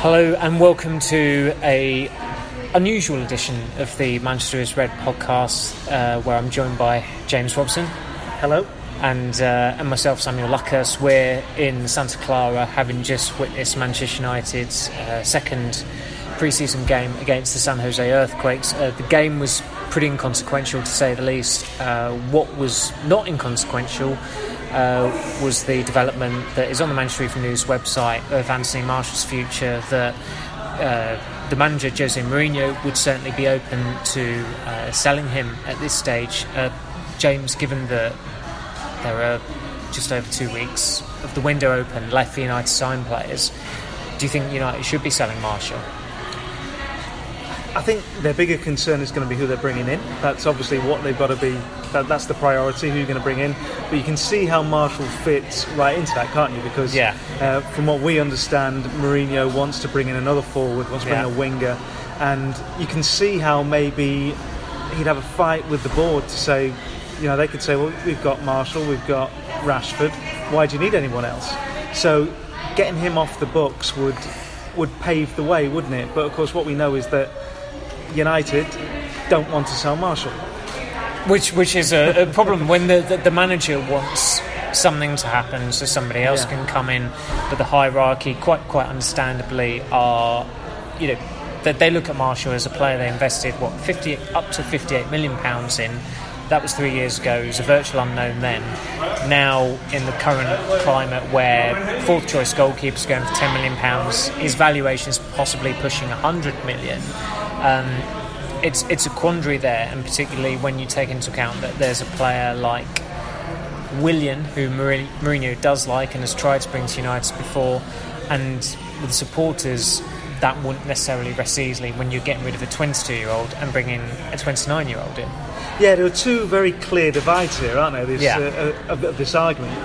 Hello and welcome to a unusual edition of the Manchester is Red podcast, uh, where I'm joined by James Robson. Hello. And, uh, and myself, Samuel Luckhurst. We're in Santa Clara, having just witnessed Manchester United's uh, second pre-season game against the San Jose Earthquakes. Uh, the game was pretty inconsequential, to say the least. Uh, what was not inconsequential uh, was the development that is on the Manchester Evening News website of Anthony Martial's future that uh, the manager Jose Mourinho would certainly be open to uh, selling him at this stage. Uh, James, given that there are just over two weeks of the window open left for United to sign players, do you think United should be selling Martial? I think their bigger concern is going to be who they're bringing in. That's obviously what they've got to be. That, that's the priority. Who you're going to bring in. But you can see how Martial fits right into that, can't you? Because yeah. uh, from what we understand, Mourinho wants to bring in another forward, wants to bring Yeah. in a winger, and you can see how maybe he'd have a fight with the board to say, you know, they could say, well, we've got Martial, we've got Rashford. Why do you need anyone else? So getting him off the books would would pave the way, wouldn't it? But of course, what we know is that United don't want to sell Martial. Which which is a, a problem when the, the, the manager wants something to happen so somebody else Yeah. can come in, but the hierarchy quite quite understandably are you know that they look at Martial as a player they invested what fifty up to fifty eight million pounds in. That was three years ago. He was a virtual unknown then. Now, in the current climate where fourth choice goalkeepers going for ten million pounds, his valuation is possibly pushing hundred million um, it's it's a quandary there, and particularly when you take into account that there's a player like Willian, who Mourinho does like and has tried to bring to United before, and with supporters that wouldn't necessarily rest easily when you're getting rid of a 22 year old and bringing a 29 year old in. Yeah, there are two very clear divides here, aren't there? This, Yeah. uh, this argument.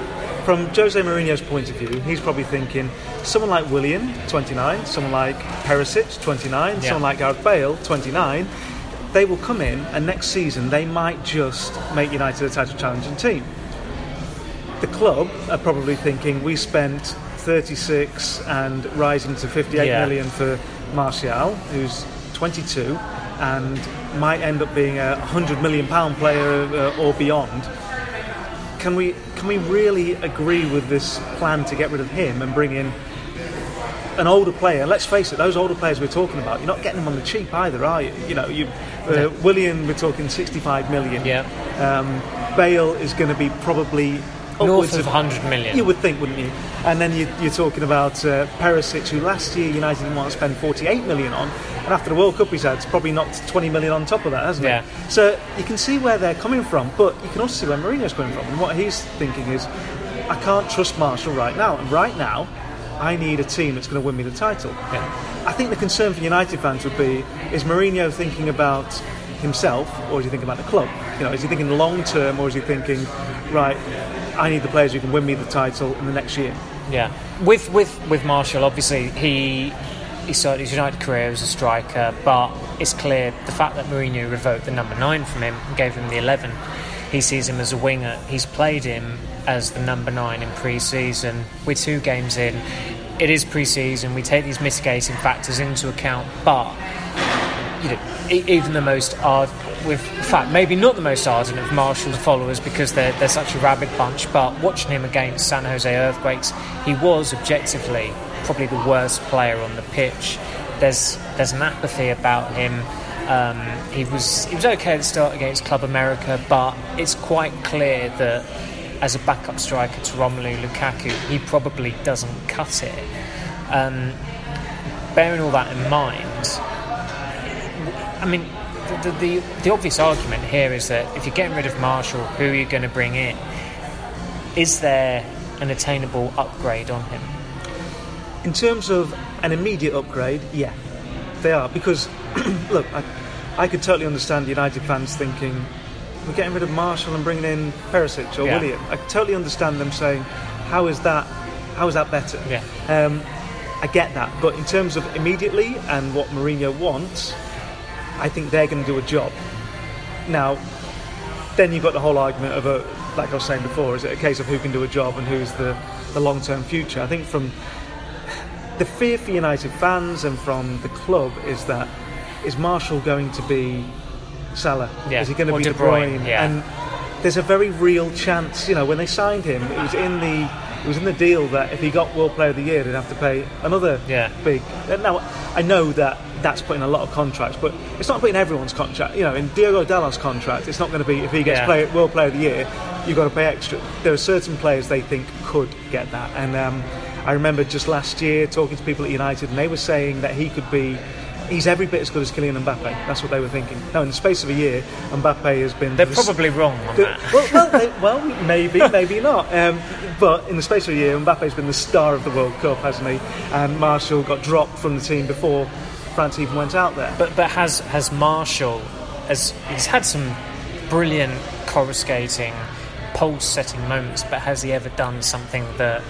From Jose Mourinho's point of view, he's probably thinking someone like Willian, 29, someone like Perisic, 29, Yeah. someone like Gareth Bale, 29. They will come in, and next season they might just make United a title challenging team. The club are probably thinking we spent 36 and rising to 58 Yeah. million for Martial, who's 22, and might end up being a 100 million pound player uh, or beyond. Can we can we really agree with this plan to get rid of him and bring in an older player? Let's face it, those older players we're talking about, you're not getting them on the cheap either, are you? You know, you uh, Willian, we're talking 65 million. Yeah. Um, Bale is going to be probably North of 100 million. you would think, wouldn't you? And then you, you're talking about uh, Perisic, who last year United didn't want to spend 48 million on, and after the World Cup he's had probably knocked 20 million on top of that, hasn't Yeah. he? So you can see where they're coming from, but you can also see where Mourinho's coming from. And what he's thinking is, I can't trust Martial right now, and right now, I need a team that's going to win me the title. Yeah. I think the concern for United fans would be: is Mourinho thinking about himself, or is he thinking about the club? You know, is he thinking long term, or is he thinking, right? I need the players who can win me the title in the next year. Yeah, with with with Martial, obviously he he started his United career as a striker, but it's clear the fact that Mourinho revoked the number nine from him and gave him the eleven. He sees him as a winger. He's played him as the number nine in pre-season. We're two games in. It is pre-season. We take these mitigating factors into account, but you know, e- even the most ard with in fact maybe not the most ardent of Martial's followers because they're they're such a rabid bunch. But watching him against San Jose Earthquakes, he was objectively probably the worst player on the pitch. There's there's an apathy about him. Um, he was he was okay at the start against Club America, but it's quite clear that as a backup striker to Romelu Lukaku, he probably doesn't cut it. Um, bearing all that in mind, I mean, the, the, the, the obvious argument here is that if you're getting rid of Martial, who are you going to bring in? Is there an attainable upgrade on him? In terms of an immediate upgrade, yeah, they are. Because, look, I, I could totally understand United fans thinking, we're getting rid of Martial and bringing in Perisic or Yeah. Willian. I totally understand them saying, how is that, how is that better? Yeah. Um, I get that. But in terms of immediately and what Mourinho wants, I think they're going to do a job. Now, then you've got the whole argument of a, like I was saying before, is it a case of who can do a job and who's the, the long term future? I think from the fear for United fans and from the club is that is Martial going to be Salah? Yeah, Is he going to or be De De Bruyne? Bruyne, yeah. And there's a very real chance. You know, when they signed him, it was in the it was in the deal that if he got World Player of the Year, they'd have to pay another Yeah. big. Now, I know that that's putting a lot of contracts, but it's not putting everyone's contract. You know, in Diogo Dalot's contract, it's not going to be if he gets Yeah. play, World Player of the Year, you've got to pay extra. There are certain players they think could get that, and um, I remember just last year talking to people at United, and they were saying that he could be. He's every bit as good as Kylian Mbappe. That's what they were thinking. No, in the space of a year, Mbappe has been. They're s- probably wrong on the- that. well, well, they, well, maybe, maybe not. Um, but in the space of a year, Mbappe's been the star of the World Cup, hasn't he? And Martial got dropped from the team before France even went out there. But but has has Martial as he's had some brilliant coruscating, pulse setting moments, but has he ever done something that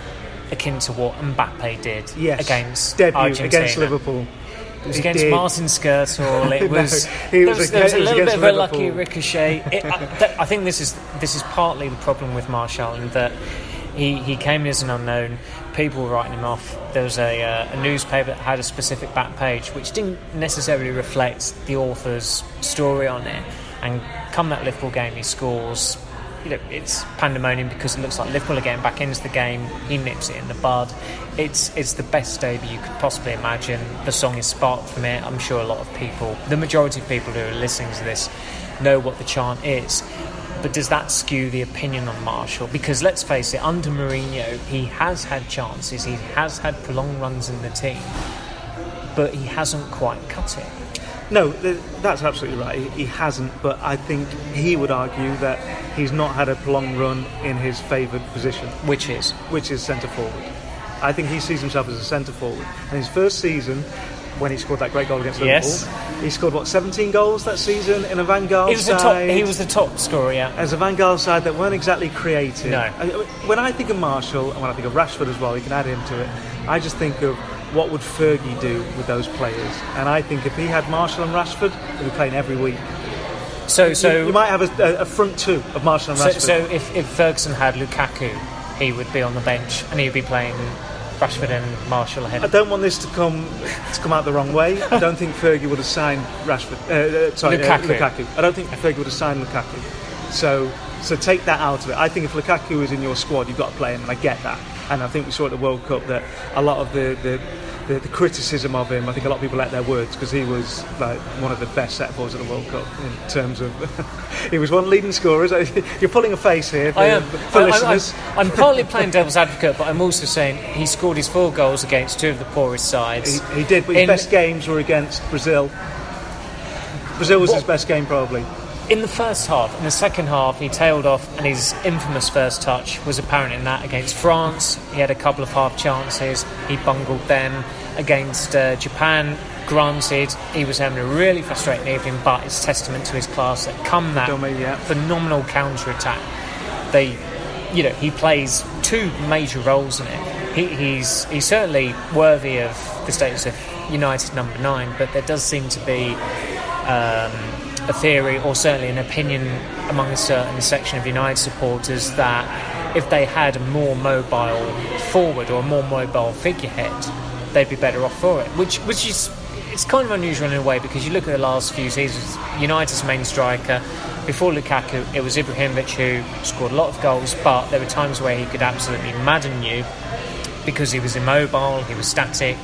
akin to what Mbappe did yes, against debut Argentina? against Liverpool. It was He against did. Martin Skrtel. It No, was, there was was, there was a was little bit of a lucky ricochet. It, I, that, I think this is this is partly the problem with Martial in that he, he came as an unknown. People were writing him off. There was a, uh, a newspaper that had a specific back page which didn't necessarily reflect the author's story on it. And come that Liverpool game, he scores. You know, it's pandemonium because it looks like Liverpool getting back into the game. He nips it in the bud. It's it's the best debut you could possibly imagine. The song is sparked from it. I'm sure a lot of people, the majority of people who are listening to this, know what the chant is. But does that skew the opinion on Martial? Because let's face it, under Mourinho, he has had chances. He has had prolonged runs in the team, but he hasn't quite cut it. No, that's absolutely right. He, he hasn't, but I think he would argue that he's not had a prolonged run in his favoured position, Which is which is centre forward. I think he sees himself as a centre forward. And his first season, when he scored that great goal against Yes. Liverpool, he scored what 17 goals that season in a Van Gaal he was the top. side. He was the top scorer. Yeah. as a Van Gaal side that weren't exactly creative. No. When I think of Martial and when I think of Rashford as well, you can add him to it. I just think of what would Fergie do with those players, and I think if he had Martial and Rashford, he'd be playing every week. So so you, you might have a, a, front two of Martial and So, Rashford. so if, if Ferguson had Lukaku, he would be on the bench and he would be playing Rashford and Martial ahead. I don't want this to come to come out the wrong way. I don't think Fergie would have signed Rashford. Uh, uh, sorry, uh, Lukaku. Lukaku. I don't think Fergie would have signed Lukaku. So, so take that out of it. I think if Lukaku is in your squad, you've got to play him, and I get that. And I think we saw at the World Cup that a lot of the the, the, the criticism of him, I think a lot of people let their words because he was like one of the best set forwards at the World Cup in terms of. he was one of the leading scorers. You're pulling a face here for, I am. for I- I'm- listeners. I'm, I'm partly playing devil's advocate, but I'm also saying he scored his four goals against two of the poorest sides. He, he did, but his In- best games were against Brazil. Brazil was his best game, probably. In the first half, in the second half, he tailed off, and his infamous first touch was apparent in that against France. He had a couple of half chances, he bungled them. Against uh, Japan, granted, he was having a really frustrating evening, but it's testament to his class that come that Dummy, yeah. phenomenal counter attack. They, you know, he plays two major roles in it. He, he's he's certainly worthy of the status of United number nine, but there does seem to be um, a theory, or certainly an opinion among a certain section of United supporters that if they had a more mobile forward or a more mobile figurehead, they'd be better off for it. Which which is it's kind of unusual in a way because you look at the last few seasons, United's main striker. Before Lukaku, it was Ibrahimovic who scored a lot of goals, but there were times where he could absolutely madden you because he was immobile, he was static.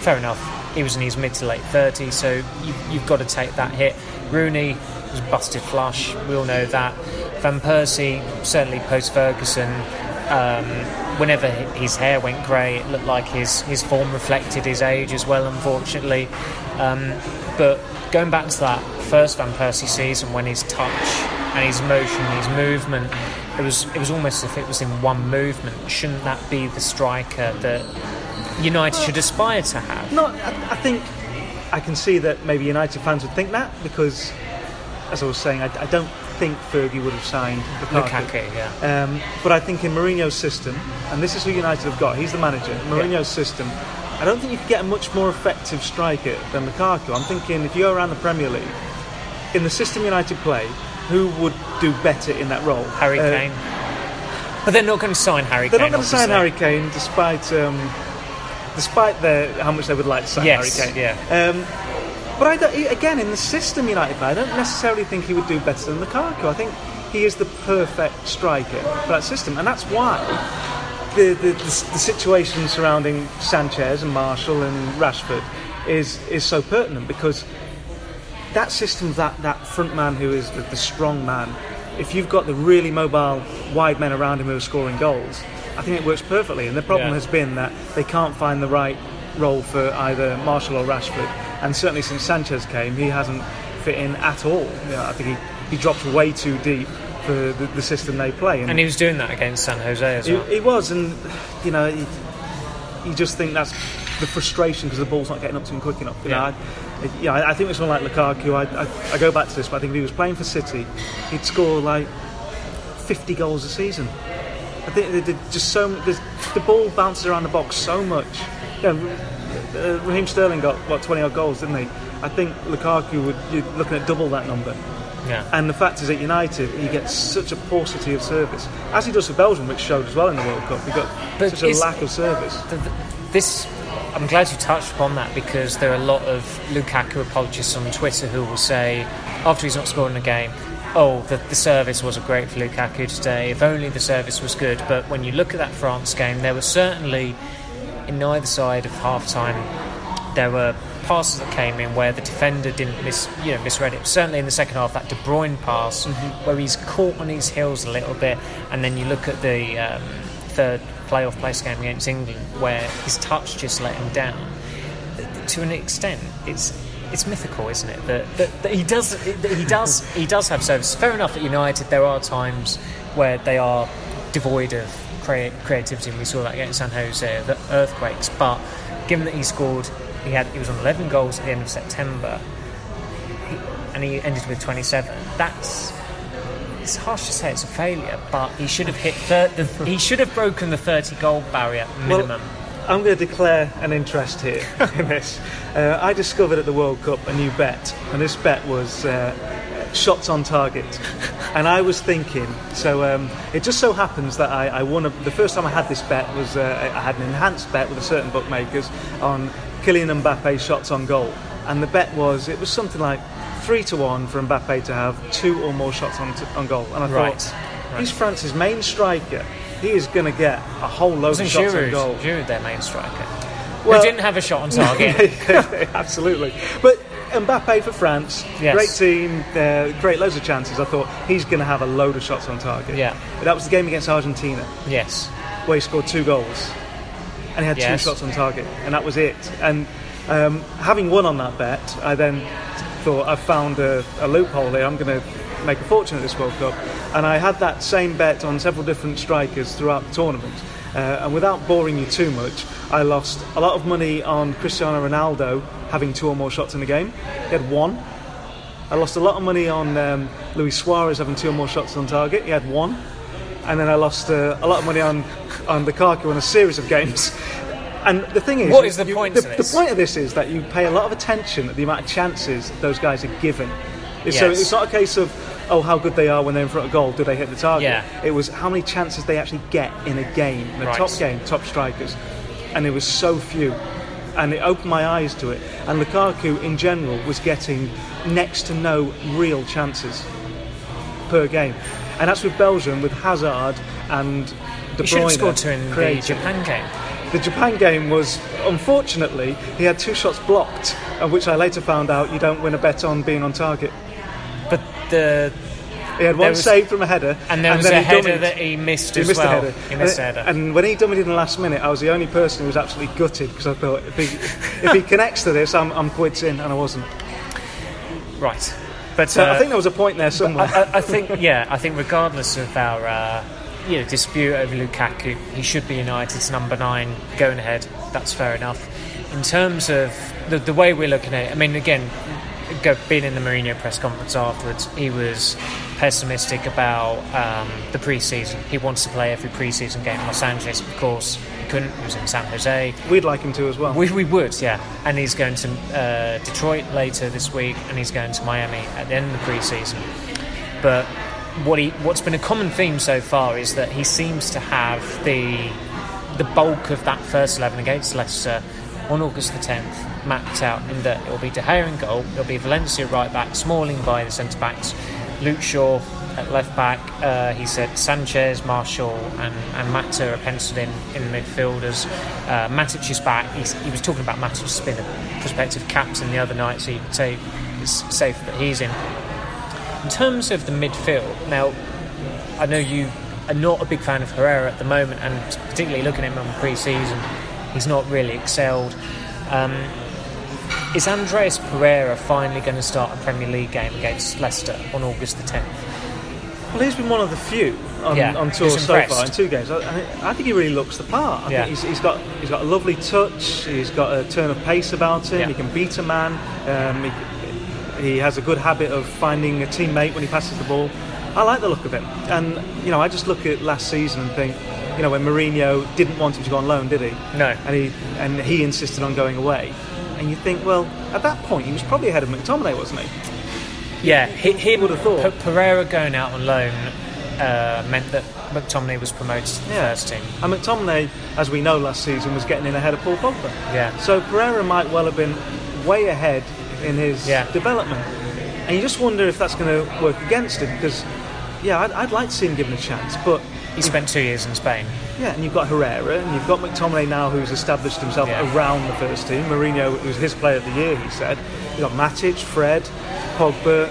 Fair enough, he was in his mid to late 30s, so you, you've got to take that hit. Rooney was busted flush, we all know that. Van Persie, certainly post Ferguson, um, whenever his hair went grey, it looked like his, his form reflected his age as well, unfortunately. Um, but going back to that first Van Persie season when his touch and his motion, his movement, it was it was almost as if it was in one movement. Shouldn't that be the striker that United should aspire to have? No, I, I think I can see that maybe United fans would think that because, as I was saying, I, I don't think Fergie would have signed Lukaku. Lukaku, yeah. Um, but I think in Mourinho's system, and this is who United have got, he's the manager. Mourinho's system, I don't think you could get a much more effective striker than Lukaku. I'm thinking if you go around the Premier League, in the system United play, who would do better in that role? Harry Uh, Kane. But they're not going to sign Harry They're Kane. not going to sign Harry. Kane, despite um, despite the, how much they would like to sign Yes, Harry Kane. yeah. Um, but I don't, again, in the system United play, I don't necessarily think he would do better than Lukaku. I think he is the perfect striker for that system, and that's why the, the, the, the situation surrounding Sanchez and Martial and Rashford is is so pertinent because that system, that that front man who is the, the strong man, if you've got the really mobile wide men around him who are scoring goals, I think it works perfectly. And the problem Yeah. has been that they can't find the right role for either Martial or Rashford. And certainly since Sanchez came, he hasn't fit in at all. You know, I think he, he drops way too deep for the, the system they play. And he was doing that against San Jose as He, well. he was, and you know, you, you just think that's the frustration because the ball's not getting up to him quick enough. You Yeah. know, I, yeah, I, I think with someone like Lukaku, I, I, I go back to this, but I think if he was playing for City, he'd score like 50 goals a season. I think they did just so the ball bounces around the box so much. You know, uh, Raheem Sterling got what 20 odd goals, didn't he? I think Lukaku would you're looking at double that number. yeah. And the fact is, at United, he gets such a paucity of service, as he does for Belgium, which showed as well in the World Cup. He got But such a lack of service. the, the, this I'm glad you touched upon that because there are a lot of Lukaku apologists on Twitter who will say after he's not scored in a game oh the, the service wasn't great for Lukaku today. If only the service was good. But when you look at that France game there was certainly in neither side of half time there were passes that came in where the defender didn't miss, you know, misread it. Certainly in the second half, that De Bruyne pass where he's caught on his heels a little bit, and then you look at the um, third playoff place game against England where his touch just let him down. To an extent, it's it's mythical, isn't it? That, that, that he does that he does he does have service. Fair enough at United, there are times where they are devoid of crea- creativity, and we saw that against San Jose, the earthquakes. But given that he scored, he had he was on 11 goals at the end of September, he, and he ended with 27. That's it's harsh to say it's a failure, but he should have hit thir- the, he should have broken the 30 goal barrier minimum. I'm going to declare an interest here in this. Uh, I discovered at the World Cup a new bet, and this bet was uh, shots on target. And I was thinking, so um, it just so happens that I, I won. A, the first time I had this bet was uh, I had an enhanced bet with a certain bookmakers on Kylian Mbappe's shots on goal, and the bet was it was something like three to one for Mbappe to have two or more shots on, t- on goal. And I Right, thought, he's France's main striker. He is going to get a whole load Wasn't of shots on goal. Giroud their main striker? Well- who didn't have a shot on target. Absolutely. But Mbappe for France, Yes. great team, uh, great loads of chances. I thought he's going to have a load of shots on target. Yeah. That was the game against Argentina yes. where he scored two goals and he had Yes. two shots on target, and that was it. And um, having won on that bet, I then thought I've found a, a loophole here. I'm going to make a fortune at this World Cup, and I had that same bet on several different strikers throughout the tournament. Uh, and without boring you too much, I lost a lot of money on Cristiano Ronaldo having two or more shots in the game. He had one. I lost a lot of money on um, Luis Suarez having two or more shots on target. He had one. And then I lost uh, a lot of money on on Lukaku in a series of games. And the thing is, What is the point The, the point of this is that you pay a lot of attention at the amount of chances those guys are given. So it's not a case of oh how good they are when they're in front of goal, do they hit the target? Yeah. It was how many chances they actually get in a game, in a Right. top game, top strikers, and it was so few. And it opened my eyes to it. And Lukaku, in general, was getting next to no real chances per game. And that's with Belgium, with Hazard and De He should have Bruyne scored two in the creating. Japan game. The Japan game was, unfortunately, he had two shots blocked, which I later found out you don't win a bet on being on target. But the He had one was- saved from a header, and there was then a he header dummied. that he missed He as missed well. header. He missed a and, header. and when he dummied in the last minute, I was the only person who was absolutely gutted because I thought if he, if he connects to this, I'm, I'm quids in, and I wasn't. right. But So uh, I think there was a point there somewhere. I, I, I think, yeah, I think regardless of our uh, you know, dispute over Lukaku, he should be United's number nine going ahead. That's fair enough. In terms of the, the way we're looking at it, I mean, again, go, being in the Mourinho press conference afterwards, he was pessimistic about um, the pre-season. He wants to play every pre-season game. Los Angeles, of course, he couldn't. He was in San Jose. We'd like him to as well. We, we would, yeah. And he's going to uh, Detroit later this week, and he's going to Miami at the end of the preseason. But what he, what's been a common theme so far is that he seems to have the the bulk of that first 11 against Leicester on August the 10th mapped out in that it will be De Gea in goal, it'll be Valencia right back, Smalling by the centre backs, Luke Shaw at left back. Uh, he said Sanchez, Martial, and, and Mata are penciled in in the midfielders. Uh, Matic is back. He's, he was talking about Matic being a prospective captain the other night, so you could say it's safe that he's in. In terms of the midfield, now I know you are not a big fan of Herrera at the moment, and particularly looking at him on pre-season, he's not really excelled. Um, is Andreas Pereira finally going to start a Premier League game against Leicester on August the 10th? Well, he's been one of the few on, Yeah, on tour so far in two games. I, I- think he really looks the part. I Yeah. think he's, he's got he's got a lovely touch. He's got a turn of pace about him. Yeah. He can beat a man. Um, he, he has a good habit of finding a teammate when he passes the ball. I like the look of him. And you know, I just look at last season and think, you know, when Mourinho didn't want him to go on loan, did he? No. And he and he insisted on going away. And you think, well, at that point he was probably ahead of McTominay, wasn't he? Yeah, he, him, Would have thought. P- Pereira going out on loan uh, meant that McTominay was promoted to the Yeah. first team. And McTominay, as we know last season, was getting in ahead of Paul Pogba. Yeah. So Pereira might well have been way ahead in his Yeah. development. And you just wonder if that's going to work against him because, yeah, I'd, I'd like to see him given a chance. But, He spent two years in Spain. yeah, and you've got Herrera and you've got McTominay now who's established himself Yeah. around the first team. Mourinho, who's his player of the year, he said. You've got Matic, Fred, Pogba.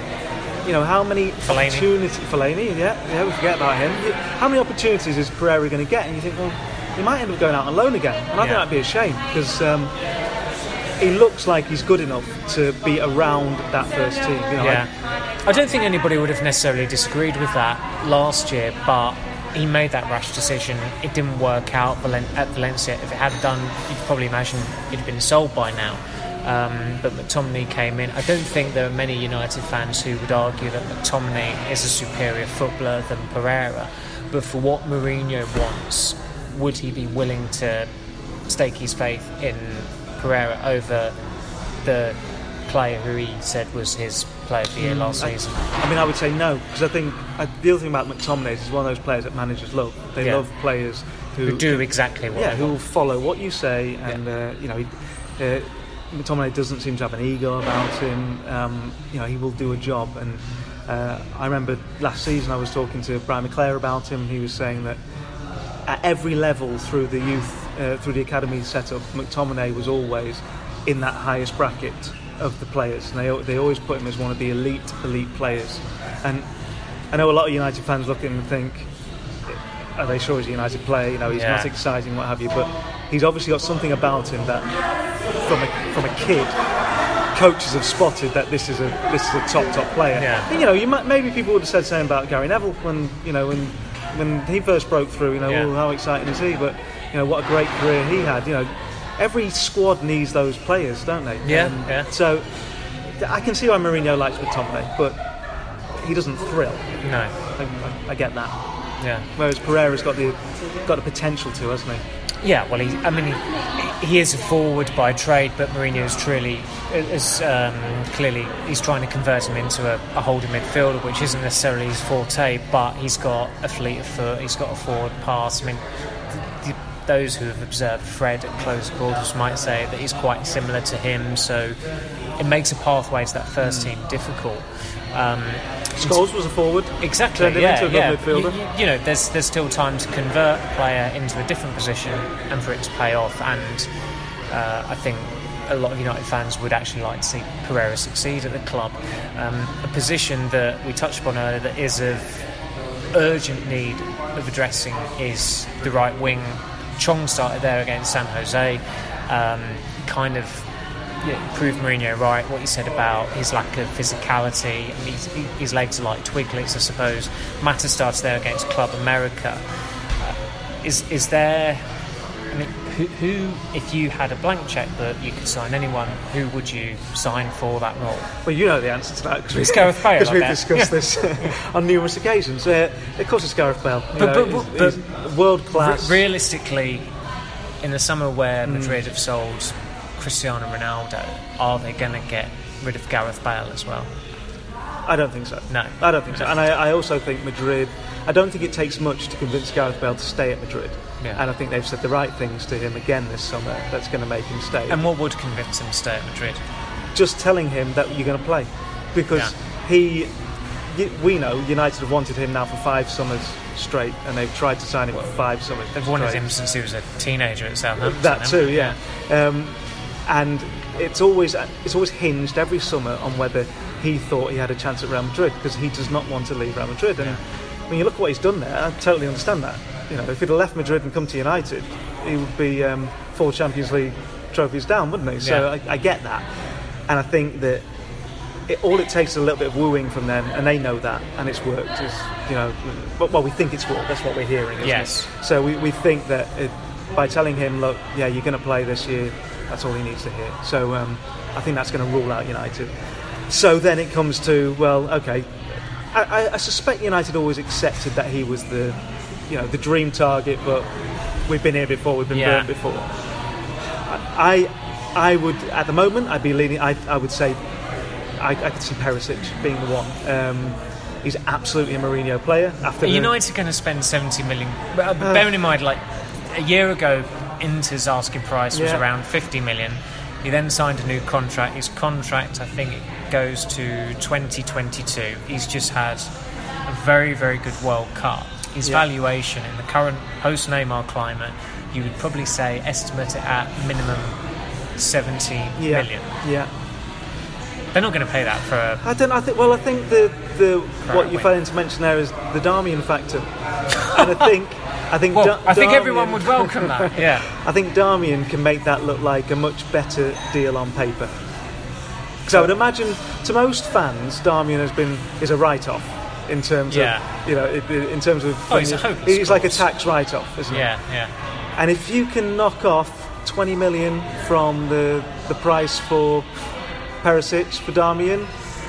You know, how many Fellaini. opportunities... Fellaini, yeah, yeah, we forget about him. How many opportunities is Pereira going to get? And you think, well, he might end up going out on loan again. And I think that'd be a shame because um, he looks like he's good enough to be around that first team. You know, Yeah. I don't think anybody would have necessarily disagreed with that last year, but he made that rash decision. It didn't work out at Valencia. If it had done, you'd probably imagine it'd been sold by now. Um, but McTominay came in. I don't think there are many United fans who would argue that McTominay is a superior footballer than Pereira. But for what Mourinho wants, would he be willing to stake his faith in Pereira over the player who he said was his player of the year last I- season? I mean, I would say no because I think uh, the other thing about McTominay is he's one of those players that managers love. They Yeah. love players who, Who do exactly what yeah, they who will follow what you say, and uh, you know, he, uh, McTominay doesn't seem to have an ego about him. Um, you know, he will do a job. And uh, I remember last season I was talking to Brian McClair about him. He was saying that at every level through the youth, uh, through the academy setup, McTominay was always in that highest bracket of the players, and they they always put him as one of the elite elite players. And I know a lot of United fans look at him and think, "Are they sure he's a United player? You know, he's Yeah. not exciting, what have you." But he's obviously got something about him that, from a from a kid, coaches have spotted that this is a this is a top top player. Yeah. And, you know, you might, maybe people would have said something about Gary Neville when you know when when he first broke through. You know, Yeah. oh, how exciting is he? But you know, what a great career he had. You know, every squad needs those players, don't they? Yeah, yeah. So I can see why Mourinho likes McTominay, but he doesn't thrill. No, I, I, I get that. yeah, Whereas Pereira's got the got the potential to, hasn't he? yeah. Well, he, I mean, he, he is a forward by trade, but Mourinho is truly is um, clearly he's trying to convert him into a, a holding midfielder, which isn't necessarily his forte. But he's got a fleet of foot. He's got a forward pass. I mean, those who have observed Fred at close quarters might say that he's quite similar to him. So it makes a pathway to that first team difficult. Um, Scholes was a forward. Exactly. Turned yeah, into a yeah. midfielder. You, you- you know, there's there's still time to convert a player into a different position and for it to pay off. And uh, I think a lot of United fans would actually like to see Pereira succeed at the club. Um, a position that we touched upon earlier that is of urgent need of addressing is the right wing. Chong started there against San Jose. Um, kind of proved Mourinho right. What he said about his lack of physicality, I mean, his, his legs are like twiglets, I suppose. Mata starts there against Club America. Uh, is is there? Who, who, if you had a blank check that you could sign anyone, who would you sign for that role? Well, you know the answer to that because Gareth Bale, we've I bet. discussed this on numerous occasions. Uh, of course, it's Gareth Bale. But- know, but- he's- but- he's world class. Re- realistically, in the summer where Madrid have sold Cristiano Ronaldo, are they going to get rid of Gareth Bale as well? I don't think so. No. I don't think so. And I, I also think Madrid I don't think it takes much to convince Gareth Bale to stay at Madrid. Yeah. And I think they've said the right things to him again this summer that's going to make him stay. And what would convince him to stay at Madrid? just telling him that you're going to play because Yeah. he we know United have wanted him now for five summers straight and they've tried to sign him for five summers They've wanted him since he was a teenager at Southampton. that too they? yeah um, and it's always it's always hinged every summer on whether he thought he had a chance at Real Madrid because he does not want to leave Real Madrid and when you look at what he's done there I totally understand that you know if he'd have left Madrid and come to United he would be um, four Champions League trophies down wouldn't he so Yeah. I, I get that and I think that it, all it takes is a little bit of wooing from them, and they know that, and it's worked. Is you know, but well, we think it's worked. That's what we're hearing. Isn't Yes. It? So we, we think that it, by telling him, look, yeah, you're going to play this year, that's all he needs to hear. So um, I think that's going to rule out United. So then it comes to well, okay. I, I, suspect United always accepted that he was the, you know, the dream target, but we've been here before, we've been Yeah. burnt before. I, I would at the moment I'd be leaning. I, I would say I, I could see Perisic being the one. Um, he's absolutely a Mourinho player. After Are the- United going to spend 70 million? Well, bearing in mind, like a year ago, Inter's asking price was Yeah. around 50 million. He then signed a new contract. His contract, I think, goes to 2022. He's just had a very, very good World Cup. His Yeah. valuation in the current post Neymar climate, you would probably say estimate it at minimum 70 yeah, million. yeah. They're not going to pay that for a I don't. I think. Well, I think the the what you failed to mention there is the Darmian factor, and I think I think Well, Da- I think Darmian- everyone would welcome that. Yeah. I think Darmian can make that look like a much better deal on paper. Because I would imagine to most fans, Darmian has been is a write-off in terms Yeah. of you know it- it- in terms of Oh, he's when a hopeless he's like a tax write-off, isn't he? Yeah, yeah. And if you can knock off 20 million from the the price for Perisic for Darmian,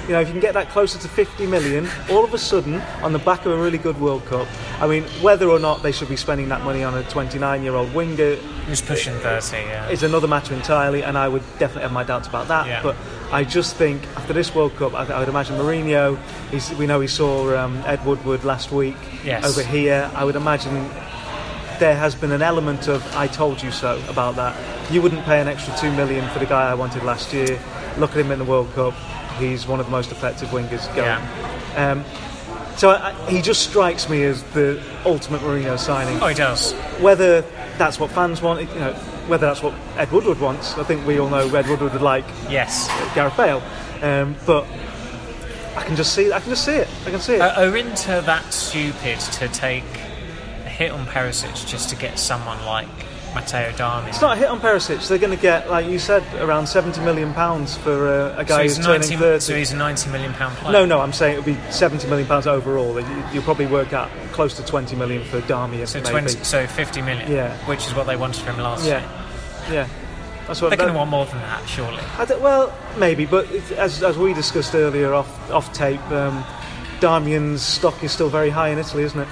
you know, if you can get that closer to 50 million, all of a sudden, on the back of a really good World Cup, I mean, whether or not they should be spending that money on a 29 year old winger who's pushing 30, yeah. is another matter entirely, and I would definitely have my doubts about that. Yeah. But I just think after this World Cup, I, I would imagine Mourinho. He's, we know he saw um, Ed Woodward last week Yes. over here. I would imagine there has been an element of "I told you so" about that. You wouldn't pay an extra two million for the guy I wanted last year. Look at him in the World Cup. He's one of the most effective wingers going. Um, so I, I, he just strikes me as the ultimate Mourinho signing Oh, he does. whether that's what fans want, you know, whether that's what Ed Woodward wants. I think we all know Ed Woodward would like Yes. Gareth Bale, um, but I can just see, I can just see it. I can see it. Are, are Inter that stupid to take a hit on Perisic just to get someone like Matteo Darmian? it's not a hit on Perisic. They're going to get, like you said, around seventy million pounds for uh, a guy he's, who's turning 90, thirty. so he's a 90 million pound player. no, no, I'm saying it would be seventy million pounds overall. You- You'll probably work out close to twenty million for Darmian, So, maybe. 20, so 50 million, Yeah. which is what they wanted from him last Yeah, year. yeah. That's what They're going to want more than that, surely. I well, maybe, but as, as we discussed earlier off off tape, um, Darmian's stock is still very high in Italy, isn't it?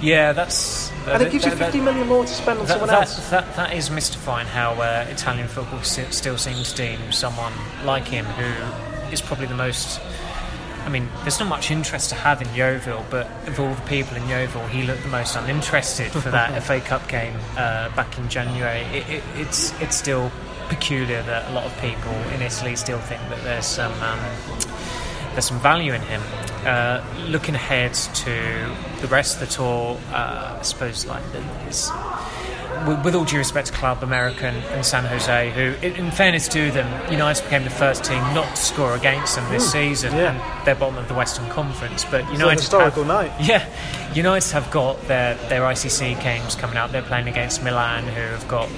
Yeah, that's. And it gives you that- that- 50 million more to spend on That, someone that, else. that, that is mystifying how uh, Italian football still seems to deem someone like him who is probably the most. I mean, there's not much interest to have in Yeovil, but of all the people in Yeovil, he looked the most uninterested for that FA Cup game uh, back in January. It, it, it's it's still peculiar that a lot of people in Italy still think that there's some um, there's some value in him. Uh, looking ahead to the rest of the tour, uh, I suppose like with, with all due respect to Club American and San Jose, who, in, fairness to them, United became the first team not to score against them this season, yeah. and they're bottom of the Western Conference. But It's a historical have, night. yeah, United have got their their ICC games coming up. They're playing against Milan, who have got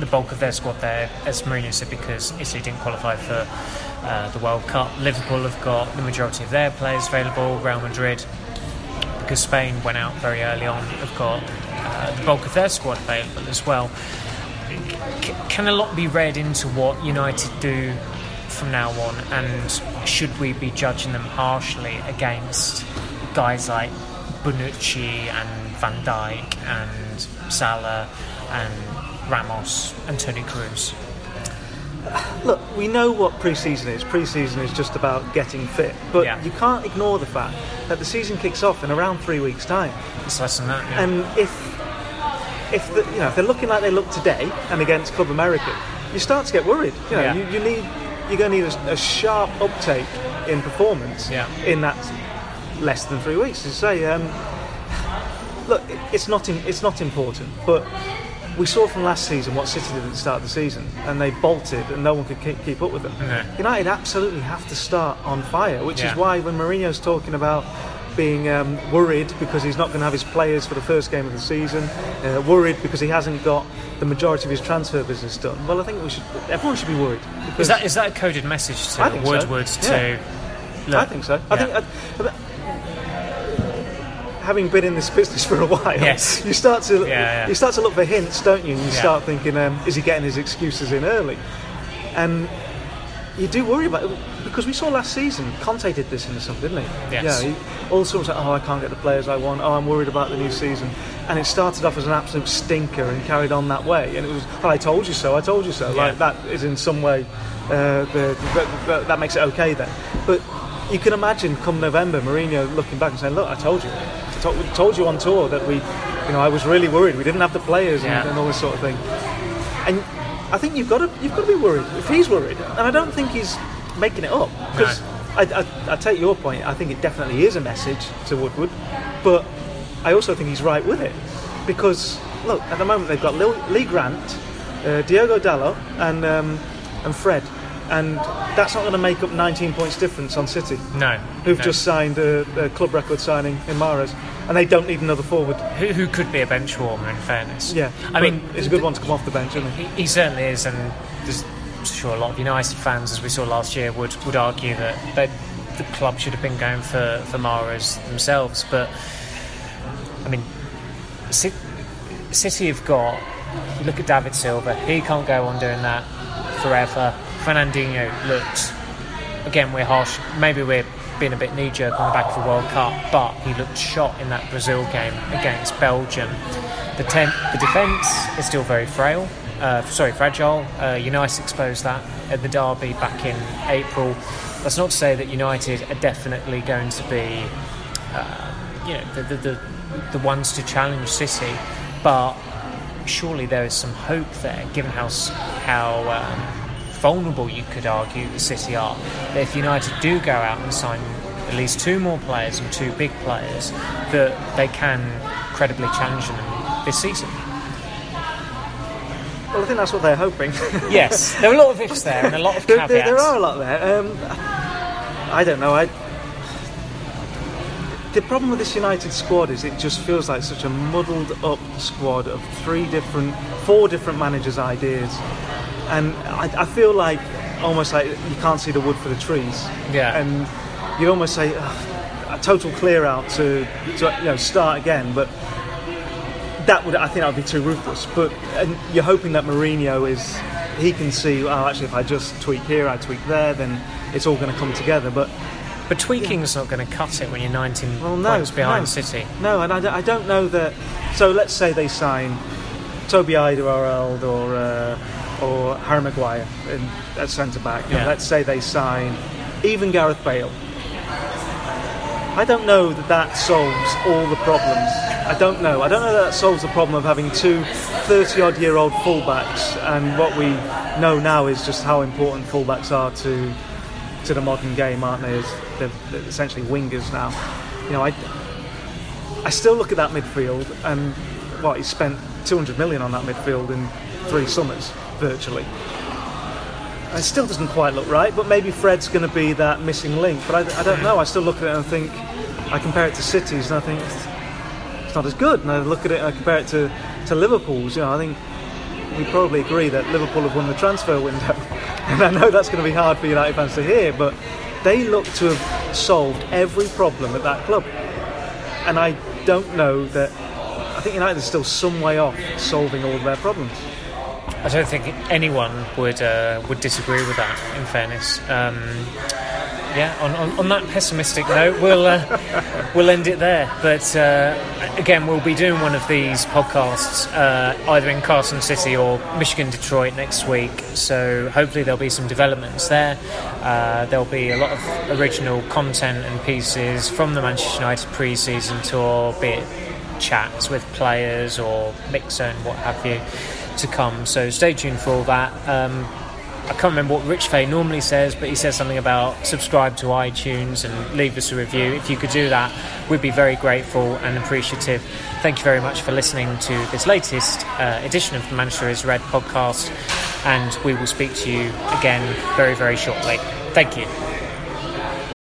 the bulk of their squad there, as Mourinho said, because Italy didn't qualify for uh, the World Cup. Liverpool have got the majority of their players available. Real Madrid, because Spain went out very early on, have got uh, the bulk of their squad available as well. C- can a lot be read into what United do from now on, and should we be judging them harshly against guys like Bonucci and Van Dijk and Salah and Ramos and Toni Kroos? look, we know what pre-season is. Pre-season is just about getting fit, but Yeah. you can't ignore the fact that the season kicks off in around three weeks' time. It's less than that. Yeah. And if if the, you know if they're looking like they look today and against Club America, you start to get worried. You know, Yeah. you, you need you're going to need a, a sharp uptake in performance Yeah. in that less than three weeks. To say, um, look, it's not in, it's not important, but. We saw from last season what City did at the start of the season, and they bolted, and no one could keep, keep up with them. No. United absolutely have to start on fire, which Yeah. is why when Mourinho's talking about being um, worried because he's not going to have his players for the first game of the season, uh, worried because he hasn't got the majority of his transfer business done. Well, I think we should. Everyone should be worried. is that is that a coded message to I think so. Woodward to? Look, I think so. I yeah. think. Uh, having been in this business for a while, Yes. you start to Yeah, yeah. you start to look for hints, don't you? And you Yeah. start thinking, um, is he getting his excuses in early? And you do worry about it because we saw last season. Conte did this in the summer, didn't he? Yes. Yeah. He, all sorts of, oh, I can't get the players I want. Oh, I'm worried about the new season. And it started off as an absolute stinker and carried on that way. And it was, oh, I told you so. I told you so. Like that is in some way uh, the, the, the, that makes it okay then. But you can imagine come November, Mourinho looking back and saying, "Look, I told you. I told, told you on tour that we, you know, I was really worried. We didn't have the players and, Yeah. and all this sort of thing." And I think you've got to you've got to be worried if he's worried, and I don't think he's making it up because I, I, I take your point. I think it definitely is a message to Woodward, but I also think he's right with it because look, at the moment they've got Lee Grant, uh, Diogo Dalot, and um, and Fred, and that's not going to make up 19 points difference on City, no, who've no. just signed a, a club record signing in Mahrez, and they don't need another forward. who, who could be a bench warmer. In fairness, Yeah, I mean, it's a good one to come off the bench, isn't it? He, he certainly is, and there's sure a lot of United fans, as we saw last year, would, would argue that they, the club should have been going for for Mahrez themselves. But I mean, Ci- City have got. You look at David Silva; he can't go on doing that forever. Fernandinho looked. Again, we're harsh. Maybe we're being a bit knee jerk on the back of the World Cup, but he looked shot in that Brazil game against Belgium. The ten, the defence is still very frail. Uh, sorry, fragile. Uh, United exposed that at the derby back in April. That's not to say that United are definitely going to be, uh, you know, the, the, the, the ones to challenge City, but surely there is some hope there, given how how um, vulnerable you could argue the City are. That if United do go out and sign at least two more players and two big players, that they can credibly challenge them this season. Well, I think that's what they're hoping. Yes, there are a lot of ifs there and a lot of there, caveats. there, there are a lot there. Um, I don't know. I, the problem with this United squad is it just feels like such a muddled up squad of three different, four different managers' ideas, and I, I feel like almost like you can't see the wood for the trees. Yeah. And you almost say "Ugh, a total clear out to, to you know start again, but that would I think that would be too ruthless. But and you're hoping that Mourinho is he can see. Oh, actually, if I just tweak here, I tweak there, then it's all going to come together. But But tweaking's not going to cut it when you're 19 well, no, points behind no. City. No, and I, don't- I don't know that. So let's say they sign Toby Alderweireld or uh, or Harry Maguire in, at centre back. You know, let's say they sign even Gareth Bale. I don't know that that solves all the problems. I don't know. I don't know that, that solves the problem of having two 30 odd year old fullbacks. And what we know now is just how important fullbacks are to to the modern game, aren't they? As they're, they're essentially wingers now. You know, I I still look at that midfield and what he spent 200 million on that midfield in three summers virtually. It still doesn't quite look right, but maybe Fred's going to be that missing link. But I, I don't know. I still look at it and think I compare it to cities and I think it's, it's not as good. And I look at it and I compare it to, to Liverpool's. You know, I think we probably agree that Liverpool have won the transfer window. And I know that's going to be hard for United fans to hear, but they look to have solved every problem at that club. And I don't know that. I think United is still some way off solving all of their problems. I don't think anyone would uh, would disagree with that. In fairness, um, yeah. On, on, on that pessimistic note, we'll uh, we'll end it there. But uh, again, we'll be doing one of these podcasts uh, either in Carson City or Michigan Detroit next week. So hopefully there'll be some developments there. Uh, there'll be a lot of original content and pieces from the Manchester United pre-season tour, be it chats with players or mixer and what have you to come. So stay tuned for all that. Um, I can't remember what Rich Fay normally says, but he says something about subscribe to iTunes and leave us a review. If you could do that, we'd be very grateful and appreciative. Thank you very much for listening to this latest uh, edition of the Manchester is Red podcast, and we will speak to you again very, very shortly. Thank you.